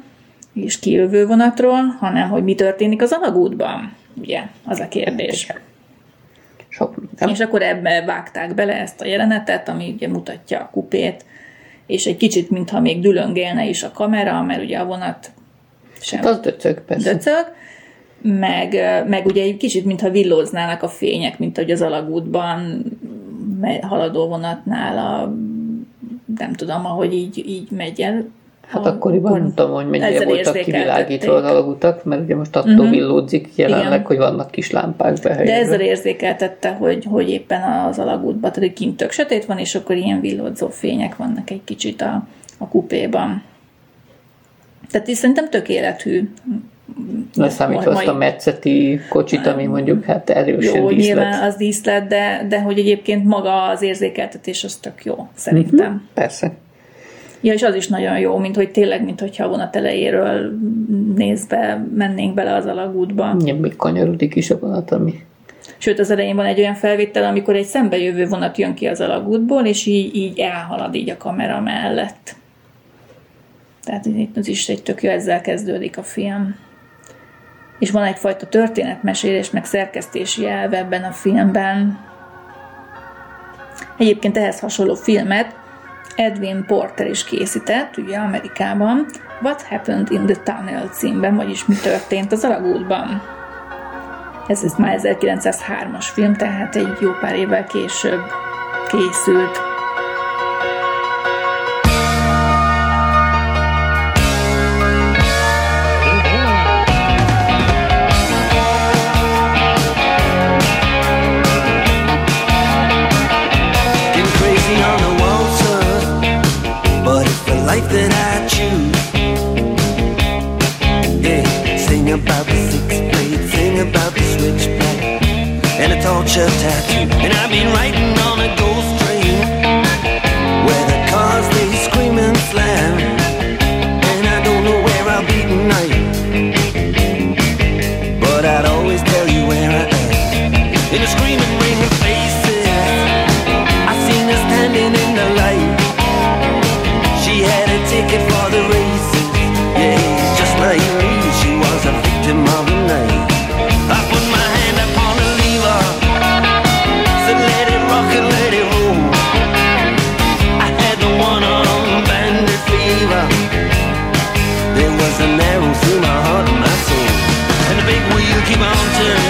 és kijövő vonatról, hanem hogy mi történik az alagútban, ugye, az a kérdés. Sok minden. És akkor ebbe vágták bele ezt a jelenetet, ami ugye mutatja a kupét, és egy kicsit, mintha még dülöngélne is a kamera, mert ugye a vonat sem Hát az döcög, persze. döcög, meg, meg ugye egy kicsit, mintha villóznának a fények, mint hogy az alagútban haladó vonatnál a nem tudom, ahogy így, így megy el. Hát akkoriban nem tudom, hogy mennyire voltak kivilágítva az alagutak, mert ugye most attól uh-huh. villódzik jelenleg, Igen. hogy vannak kis lámpák De behelyezve. ezzel érzékeltette, hogy, hogy éppen az alagútban, tehát kint tök sötét van, és akkor ilyen villódzó fények vannak egy kicsit a, a kupéban. Tehát így szerintem tök élethű. Leszámítva azt a metszeti kocsit, ami mondjuk hát erősen Jó, díszlet. nyilván az díszlet, de, de hogy egyébként maga az érzékeltetés az tök jó, szerintem. Mhm, Persze. Ja, és az is nagyon jó, mint hogy tényleg, mint hogyha a vonat elejéről nézve mennénk bele az alagútba. Igen, még kanyarodik is a vonat, ami Sőt, az elején van egy olyan felvétel, amikor egy szembejövő vonat jön ki az alagútból, és így, így elhalad így a kamera mellett. Tehát az is egy tök jó, ezzel kezdődik a film. És van egyfajta történetmesélés, meg szerkesztési elve ebben a filmben. Egyébként ehhez hasonló filmet Edwin Porter is készített, ugye Amerikában, What Happened in the Tunnel címben, vagyis mi történt az alagútban. Ez, ez már 1903-as film, tehát egy jó pár évvel később készült. Tattoo. And I've been writing on a Rocky Mountain.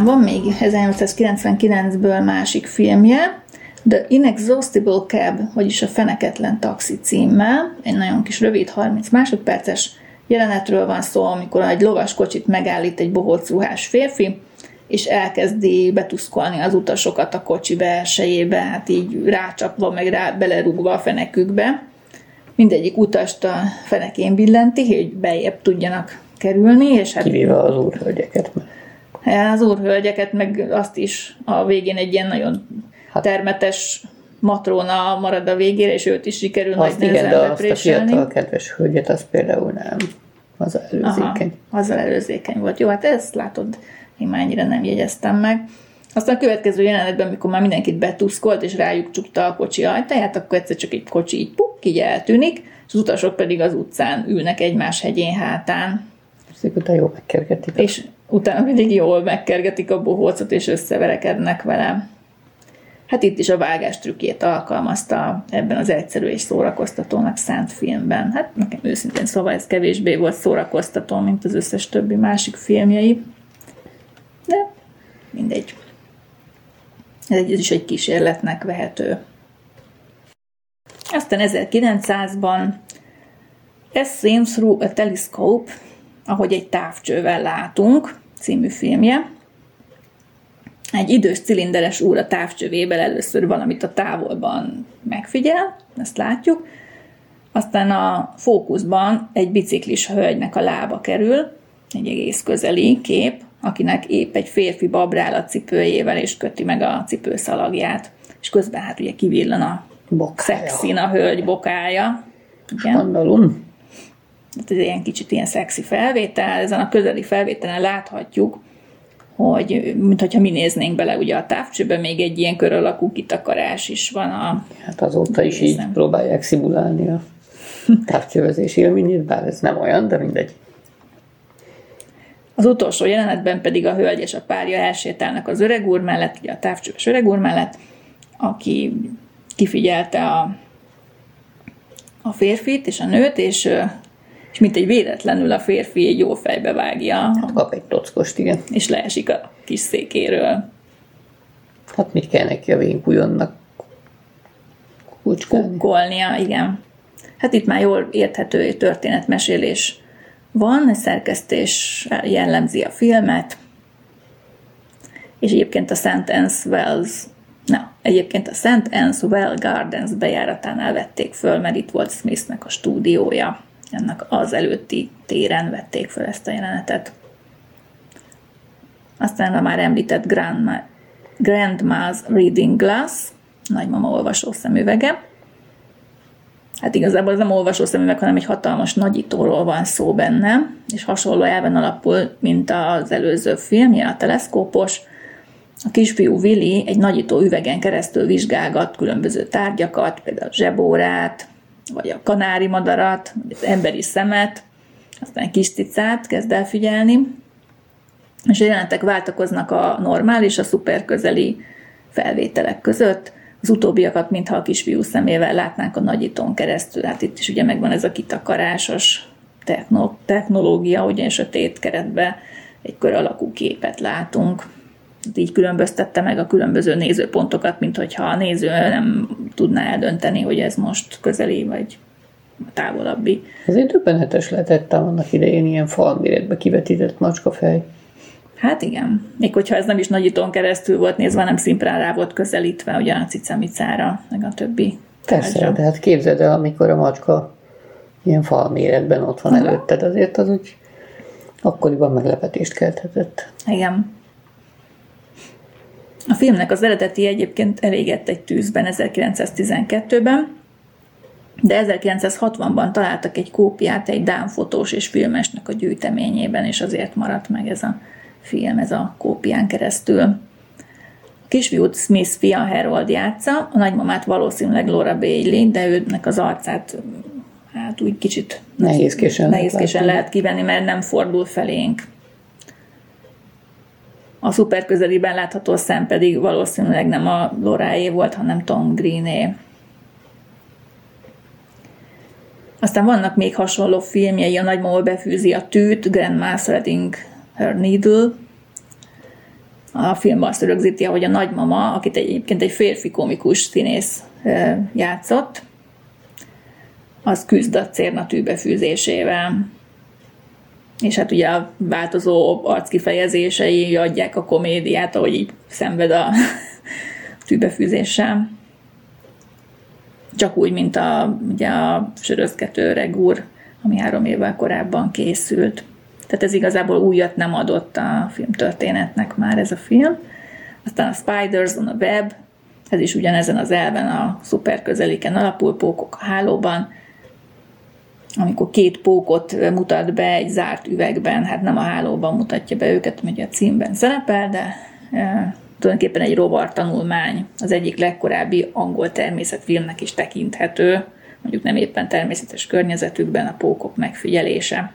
Aztán van még 1899-ből másik filmje, The Inexhaustible Cab, vagyis a Feneketlen Taxi címmel, egy nagyon kis rövid 30 másodperces jelenetről van szó, amikor egy lovas kocsit megállít egy bohóc ruhás férfi, és elkezdi betuszkolni az utasokat a kocsi belsejébe, hát így rácsapva, meg rá belerúgva a fenekükbe. Mindegyik utast a fenekén billenti, hogy beljebb tudjanak kerülni, és hát kivéve az úrhölgyeket. mert az úrhölgyeket, meg azt is a végén egy ilyen nagyon Hát- termetes matróna marad a végére, és őt is sikerül nagy Azt igen, de azt a fiatal kedves hölgyet, az például nem. Az előzékeny. Aha, azzal előzékeny volt. Jó, hát ezt látod, én már ennyire nem jegyeztem meg. Aztán a következő jelenetben, amikor már mindenkit betuszkolt, és rájuk csukta a kocsi ajtaját, akkor egyszer csak egy kocsi így puk, így eltűnik, és az utasok pedig az utcán ülnek egymás hegyén hátán, után jól megkergetik. és utána pedig jól megkergetik a bohócot, és összeverekednek vele. Hát itt is a vágás trükkjét alkalmazta ebben az egyszerű és szórakoztatónak szánt filmben. Hát nekem őszintén szóval ez kevésbé volt szórakoztató, mint az összes többi másik filmjei. De mindegy. Ez egy- ez is egy kísérletnek vehető. Aztán 1900-ban As Seen Through a Telescope, ahogy egy távcsővel látunk, című filmje. Egy idős cilinderes úr a távcsövével először valamit a távolban megfigyel, ezt látjuk, aztán a fókuszban egy biciklis hölgynek a lába kerül, egy egész közeli kép, akinek épp egy férfi babrál a cipőjével, és köti meg a cipőszalagját. És közben hát ugye kivillan a Bokája. szexin a hölgy bokája. Igen. Skandalum. Hát ez ilyen kicsit ilyen szexi felvétel, ezen a közeli felvételen láthatjuk, hogy mintha mi néznénk bele ugye a távcsőbe, még egy ilyen kör alakú kitakarás is van a... Hát azóta is így Nézem. próbálják szimulálni a távcsövezés élményét, bár ez nem olyan, de mindegy. Az utolsó jelenetben pedig a hölgy és a párja elsétálnak az öreg úr mellett, ugye a távcsőves öreg úr mellett, aki kifigyelte a, a férfit és a nőt, és, és mint egy véletlenül a férfi egy jó fejbe vágja, Kap egy tockost, igen. és leesik a kis székéről. Hát mit kell neki a vénkujonnak kucskálni? Kolnia, igen. Hát itt már jól érthető történetmesélés van, egy szerkesztés jellemzi a filmet, és egyébként a St. Anne's Wells, na, egyébként a St. Anne's Well Gardens bejáratánál vették föl, mert itt volt Smithnek a stúdiója. Ennek az előtti téren vették föl ezt a jelenetet. Aztán a már említett Grandma, Grandma's Reading Glass, nagymama olvasó szemüvege. Hát igazából ez nem olvasó szemüveg, hanem egy hatalmas nagyítóról van szó benne, és hasonló elven alapul, mint az előző filmje, a teleszkópos. A kisfiú Willy egy nagyító üvegen keresztül vizsgálgat különböző tárgyakat, például zsebórát, vagy a kanári madarat, vagy az emberi szemet, aztán kis cicát kezd el figyelni, és a jelenetek váltakoznak a normál és a szuperközeli felvételek között. Az utóbbiakat, mintha a kisfiú szemével látnánk a nagyítón keresztül. Hát itt is ugye megvan ez a kitakarásos techno- technológia, ugye sötét keretbe egy kör alakú képet látunk. Így különböztette meg a különböző nézőpontokat, mint hogyha a néző nem tudná eldönteni, hogy ez most közeli vagy távolabbi. Ezért döbbenetes lehetett ám annak idején ilyen falméretbe kivetített macskafej. Hát igen. Még hogyha ez nem is nagyítón keresztül volt nézve, hanem szimplán rá volt közelítve ugye a cicamicára, meg a többi Persze, tárgyra. de hát képzeld el, amikor a macska ilyen falméretben ott van Aha. előtted, azért az úgy akkoriban meglepetést kelthetett. Igen. A filmnek az eredeti egyébként elégett egy tűzben 1912-ben, de 1960-ban találtak egy kópiát egy Dán fotós és filmesnek a gyűjteményében, és azért maradt meg ez a film, ez a kópián keresztül. A kisfiút Smith fia Harold játsza, a nagymamát valószínűleg Laura Bailey, de őnek az arcát hát úgy kicsit Nehézkésen nehézkésen lehet kivenni, mert nem fordul felénk. A szuperközeliben látható szem pedig valószínűleg nem a Loráé volt, hanem Tom Greené. Aztán vannak még hasonló filmjei, a nagymama befűzi a tűt, Grandma's Reading Her Needle. A film azt rögzíti, hogy a nagymama, akit egyébként egy férfi komikus színész játszott, az küzd a cérnatű befűzésével. És hát ugye a változó arckifejezései adják a komédiát, ahogy így szenved a tűbefűzéssel. Csak úgy, mint a, ugye a sörözgető öreg úr, ami három évvel korábban készült. Tehát ez igazából újat nem adott a filmtörténetnek már ez a film. Aztán a Spiders on a Web, Ez is ugyanezen az elven a szuperközeliken alapul, pókok a hálóban, amikor két pókot mutat be egy zárt üvegben, hát nem a hálóban mutatja be őket, mert a címben szerepel, de e, tulajdonképpen egy rovar tanulmány, az egyik legkorábbi angol természetfilmnek is tekinthető, mondjuk nem éppen természetes környezetükben a pókok megfigyelése.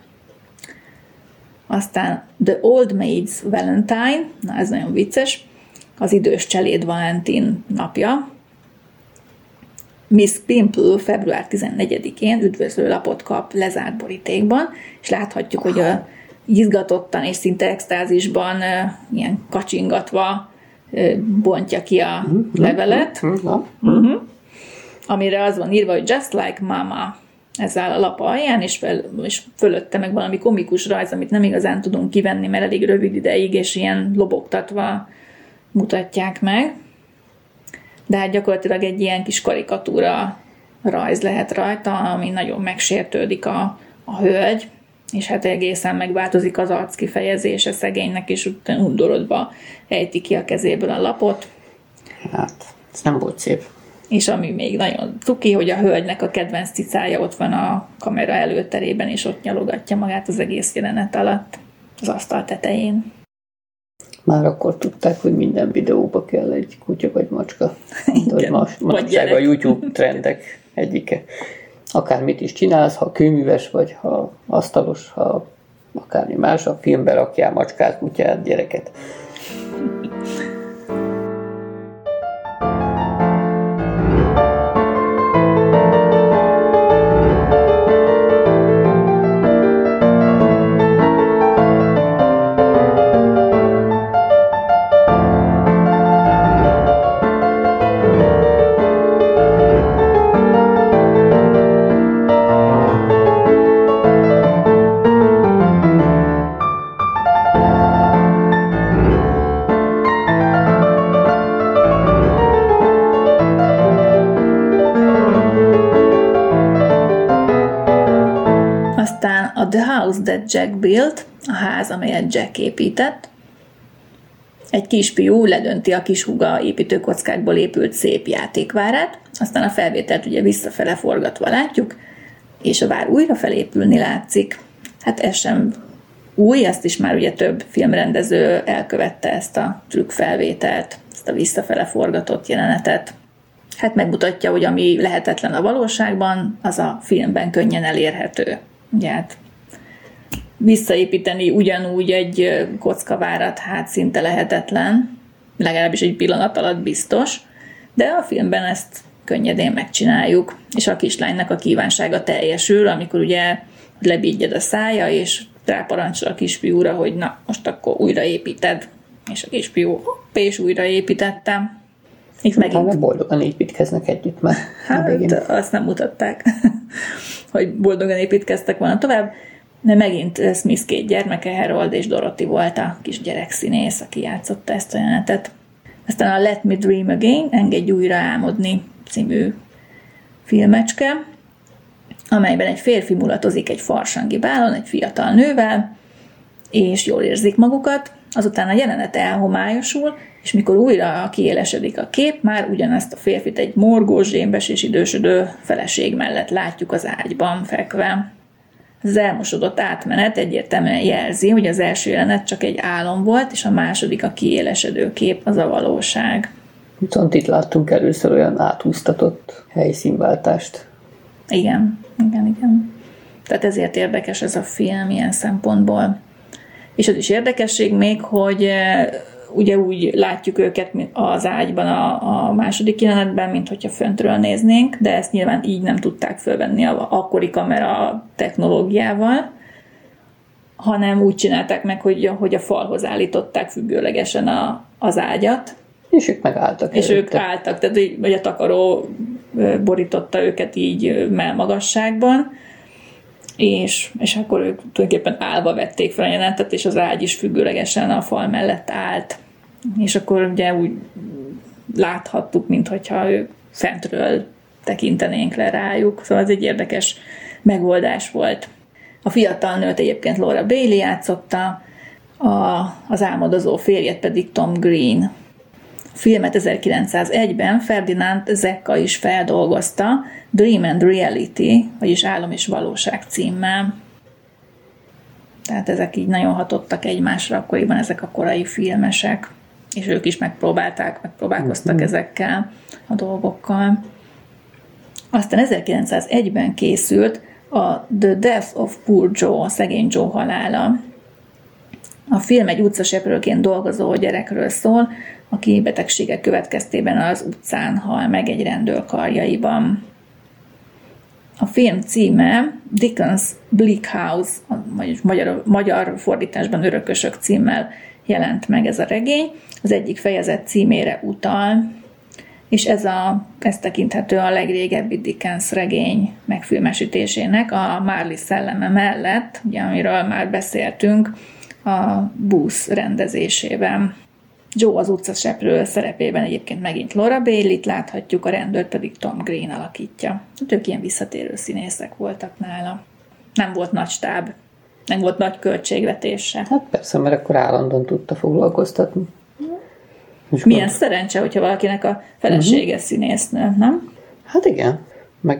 Aztán The Old Maid's Valentine, na ez nagyon vicces, az idős cseléd Valentin napja. Miss Pimple február 14-én üdvözlő lapot kap lezárt borítékban, és láthatjuk, hogy a izgatottan és szinte extázisban ilyen kacsingatva bontja ki a mhm. levelet, uh-huh. amire az van írva, hogy just like mama, ez áll a lap alján, és, fel, és fölötte meg valami komikus rajz, amit nem igazán tudunk kivenni, mert elég rövid ideig, és ilyen lobogtatva mutatják meg. De hát gyakorlatilag egy ilyen kis karikatúra rajz lehet rajta, ami nagyon megsértődik a, a hölgy, és hát egészen megváltozik az arc kifejezése szegénynek, és utána undorodva ejti ki a kezéből a lapot. Hát, ez nem volt szép. És ami még nagyon cuki, hogy a hölgynek a kedvenc cicája ott van a kamera előterében, és ott nyalogatja magát az egész jelenet alatt az asztal tetején. Már akkor tudták, hogy minden videóba kell egy kutya vagy macska. Mint hogy ma, manapság a YouTube trendek egyike. Akármit is csinálsz, ha kőműves vagy, ha asztalos, ha akármi más, a filmbe rakjál macskát, kutyát, gyereket. Jack built, a ház, amelyet Jack épített. Egy kisfiú ledönti a kis húga építőkockákból épült szép játékvárát, aztán a felvételt ugye visszafele forgatva látjuk, és a vár újra felépülni látszik. Hát ez sem új, ezt is már ugye több filmrendező elkövette ezt a trükk felvételt, ezt a visszafele forgatott jelenetet. Hát megmutatja, hogy ami lehetetlen a valóságban, az a filmben könnyen elérhető. Ugye hát visszaépíteni ugyanúgy egy kockavárat hát szinte lehetetlen, legalábbis egy pillanat alatt biztos, de a filmben ezt könnyedén megcsináljuk, és a kislánynak a kívánsága teljesül, amikor ugye lebígyed a szája, és ráparancsol a kisfiúra, hogy na, most akkor újraépíted. És a kisfiú hopp, és újraépítettem. Itt megint... Utána boldogan építkeznek együtt már. Hát, azt nem mutatták, hogy boldogan építkeztek volna tovább. De megint Smith két gyermeke, Harold és Dorothy volt a kis gyerekszínész, aki játszotta ezt a jelenetet. Aztán a Let Me Dream Again, Engedj újra álmodni című filmecske, amelyben egy férfi mulatozik egy farsangi bálon, egy fiatal nővel, és jól érzik magukat, azután a jelenet elhomályosul, és mikor újra kiélesedik a kép, már ugyanezt a férfit egy morgós, zsémbes és idősödő feleség mellett látjuk az ágyban fekve. Az elmosodott átmenet egyértelműen jelzi, hogy az első jelenet csak egy álom volt, és a második a kiélesedő kép, az a valóság. Viszont itt láttunk először olyan áthúztatott helyszínváltást. Igen, igen, igen. Tehát ezért érdekes ez a film ilyen szempontból. És az is érdekesség még, hogy ugye úgy látjuk őket az ágyban a, a második jelenetben, mint hogyha föntről néznénk, de ezt nyilván így nem tudták fölvenni a akkori kamera technológiával, hanem úgy csinálták meg, hogy, hogy a falhoz állították függőlegesen a, az ágyat. És ők megálltak. És előtte. ők álltak, tehát hogy a takaró borította őket így melmagasságban, és, és akkor ők tulajdonképpen állva vették fel a jelentet, és az ágy is függőlegesen a fal mellett állt és akkor ugye úgy láthattuk, mintha ők fentről tekintenénk le rájuk. Szóval ez egy érdekes megoldás volt. A fiatal nőt egyébként Laura Bailey játszotta, a, az álmodozó férjet pedig Tom Green. filmet 1901-ben Ferdinand Zecca is feldolgozta, Dream and Reality, vagyis Álom és Valóság címmel. Tehát ezek így nagyon hatottak egymásra akkoriban ezek a korai filmesek, és ők is megpróbálták, megpróbálkoztak mm-hmm. ezekkel a dolgokkal. Aztán 1901-ben készült a The Death of Poor Joe, a szegény Joe halála. A film egy utcaseprőként dolgozó gyerekről szól, aki betegsége következtében az utcán hal meg egy rendőr karjaiban. A film címe Dickens Bleak House, vagyis magyar, magyar fordításban Örökösök címmel jelent meg ez a regény. Az egyik fejezet címére utal, és ez, a, ez tekinthető a legrégebbi Dickens regény megfilmesítésének, a Marley szelleme mellett, ugye, amiről már beszéltünk, a Booth rendezésében. Joe az utcaseprő szerepében egyébként megint Laura Bailey-t láthatjuk, a rendőrt pedig Tom Green alakítja. Hát ők ilyen visszatérő színészek voltak nála. Nem volt nagy stáb, nem volt nagy költségvetése. Hát persze, mert akkor állandóan tudta foglalkoztatni. És Milyen gond... szerencse, hogyha valakinek a felesége uh-huh. színésznő, nem? Hát igen. Meg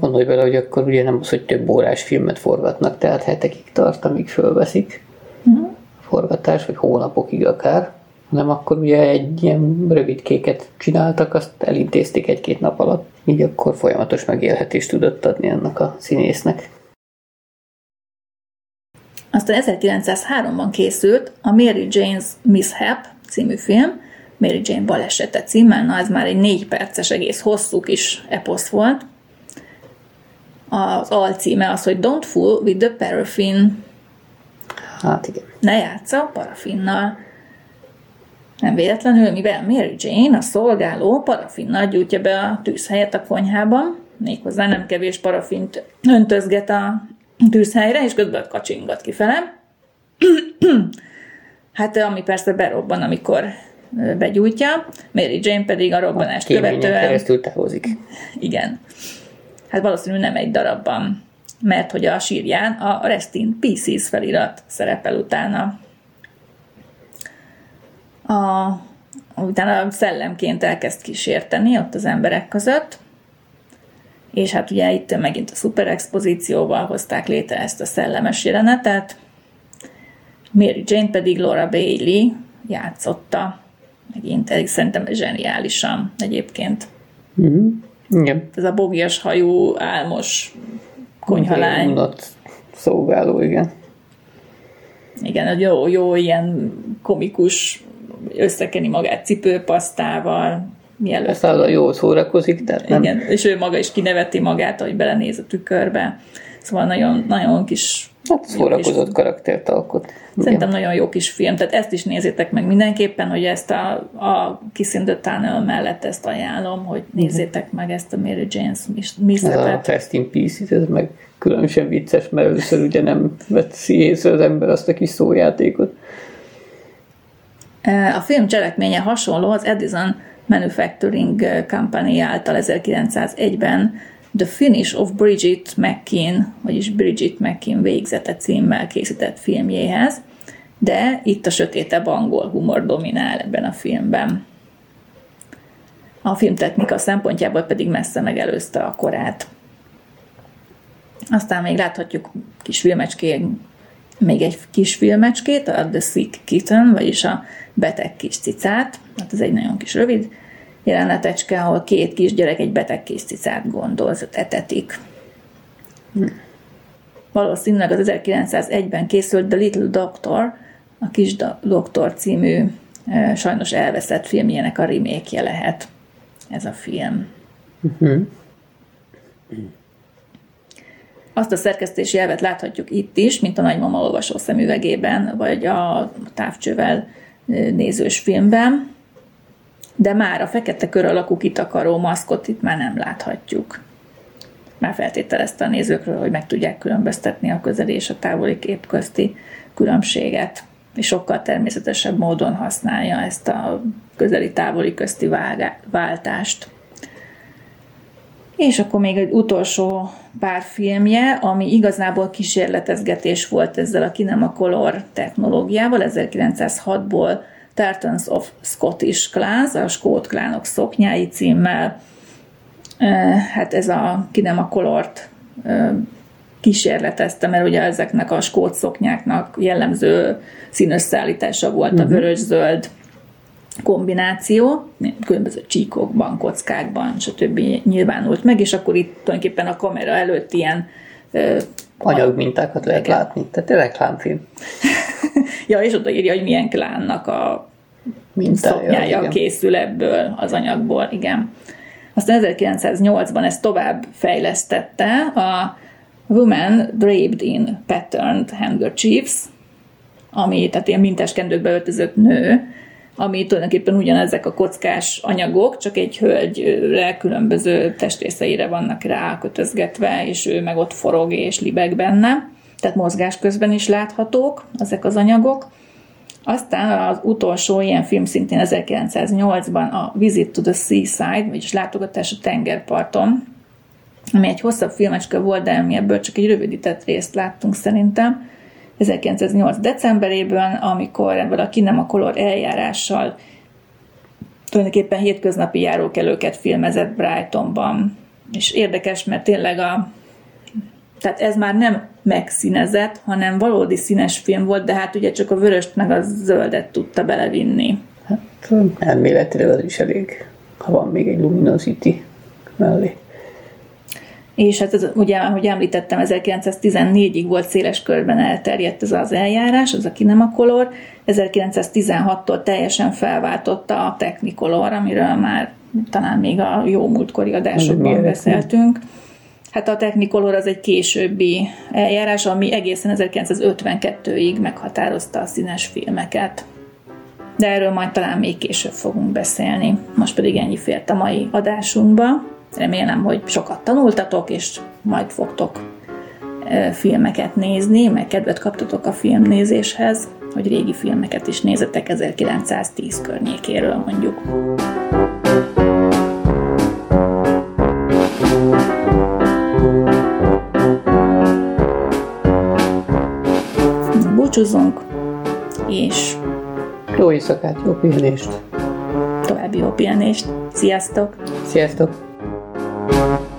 gondolj bele, hogy akkor ugye nem az, hogy több órás filmet forgatnak, tehát hetekig tart, amíg fölveszik uh-huh. a forgatás, vagy hónapokig akár hanem akkor ugye egy ilyen rövid kéket csináltak, azt elintézték egy-két nap alatt, így akkor folyamatos megélhetést tudott adni ennek a színésznek. Aztán 1903-ban készült a Mary Jane's Mishap című film, Mary Jane balesete címmel, na ez már egy négy perces egész hosszú kis eposz volt. Az alcíme az, hogy Don't fool with the paraffin. Hát igen. Ne játsza parafinnal. Nem véletlenül, mivel Mary Jane, a szolgáló, parafinnal gyújtja be a tűzhelyet a konyhában, méghozzá nem kevés parafint öntözget a tűzhelyre, és közben kacsingat kifele. hát ami persze berobban, amikor begyújtja, Mary Jane pedig a robbanást a követően... keresztül távozik. Igen. Hát valószínűleg nem egy darabban, mert hogy a sírján a Rest in Pieces felirat szerepel utána a, utána szellemként elkezd kísérteni ott az emberek között, és hát ugye itt megint a szuperexpozícióval hozták létre ezt a szellemes jelenetet, Mary Jane pedig Laura Bailey játszotta, megint elég szerintem zseniálisan egyébként. Mm-hmm. Igen. Ez a bogias hajú, álmos konyhalány. szolgáló, igen. Igen, jó, jó ilyen komikus összekeni magát cipőpasztával, mielőtt. Aztán jól szórakozik, tehát nem. Igen, és ő maga is kineveti magát, hogy belenéz a tükörbe. Szóval nagyon, nagyon kis... Hát szórakozott kis, karaktert alkot. Szerintem Igen. nagyon jó kis film, tehát ezt is nézzétek meg mindenképpen, hogy ezt a, a Kiss in the Tunnel mellett ezt ajánlom, hogy nézzétek meg ezt a Mary Jane's Missepet. Ez a Fast in Pieces, ez meg különösen vicces, mert először ugye nem vett észre az ember azt a kis szójátékot. A film cselekménye hasonló az Edison Manufacturing Company által 1901-ben The Finish of Bridget McKean, vagyis Bridget McKean végzete címmel készített filmjéhez, de itt a sötétebb angol humor dominál ebben a filmben. A filmtechnika szempontjából pedig messze megelőzte a korát. Aztán még láthatjuk kis filmecskék, még egy kis filmecskét, a The Sick Kitten, vagyis a beteg kis cicát. Hát ez egy nagyon kis rövid jelenetecske, ahol két kisgyerek egy beteg kis cicát gondolz, etetik. Valószínűleg az 1901-ben készült The Little Doctor, a Kis Doktor című sajnos elveszett filmjének a remake lehet ez a film. Uh-huh. Azt a szerkesztési elvet láthatjuk itt is, mint a nagymama olvasó szemüvegében, vagy a távcsővel nézős filmben, de már a fekete kör alakú kitakaró maszkot itt már nem láthatjuk. Már feltételezte a nézőkről, hogy meg tudják különböztetni a közeli és a távoli kép közti különbséget, és sokkal természetesebb módon használja ezt a közeli-távoli közti váltást. És akkor még egy utolsó pár filmje, ami igazából kísérletezgetés volt ezzel a Kinema Color technológiával, 1906-ból Tartans of Scottish Clans, a skót klánok szoknyái címmel. Hát ez a ki nem a kolort kísérletezte, mert ugye ezeknek a skót szoknyáknak jellemző színösszállítása volt uh-huh. a mhm. vörös-zöld kombináció, különböző csíkokban, kockákban, stb. nyilvánult meg, és akkor itt tulajdonképpen a kamera előtt ilyen anyagmintákat lehet igen. látni, tehát reklámfilm. ja, és oda írja, hogy milyen klánnak a Mintája, szoknyája igen. készül ebből az anyagból, igen. Aztán 1908-ban ezt tovább fejlesztette a Woman Draped in Patterned Handkerchiefs, ami, tehát ilyen minteskendőkbe öltözött nő, ami tulajdonképpen ugyanezek a kockás anyagok, csak egy hölgyre különböző testrészeire vannak rákötözgetve, és ő meg ott forog és libeg benne, tehát mozgás közben is láthatók ezek az anyagok. Aztán az utolsó ilyen film szintén 1908-ban a Visit to the Seaside, vagyis látogatás a tengerparton, ami egy hosszabb filmecske volt, de mi ebből csak egy rövidített részt láttunk szerintem. 1908. decemberében, amikor ebből a kinem a kolor eljárással tulajdonképpen hétköznapi járókelőket filmezett Brightonban. És érdekes, mert tényleg a tehát ez már nem megszínezett, hanem valódi színes film volt, de hát ugye csak a vöröst meg a zöldet tudta belevinni. Hát elméletileg az is elég, ha van még egy luminosity mellé és hát ez, ugye, ahogy említettem, 1914-ig volt széles körben elterjedt ez az eljárás, az a Kinemacolor. 1916-tól teljesen felváltotta a Technicolor, amiről már talán még a jó múltkori adásokban beszéltünk. Hát a Technicolor az egy későbbi eljárás, ami egészen 1952-ig meghatározta a színes filmeket. De erről majd talán még később fogunk beszélni. Most pedig ennyi fért a mai adásunkba. Remélem, hogy sokat tanultatok, és majd fogtok filmeket nézni, meg kedvet kaptatok a filmnézéshez, hogy régi filmeket is nézetek 1910 környékéről mondjuk. Búcsúzunk, és jó éjszakát, jó pihenést! További jó pihenést! Sziasztok! Sziasztok! Thank you.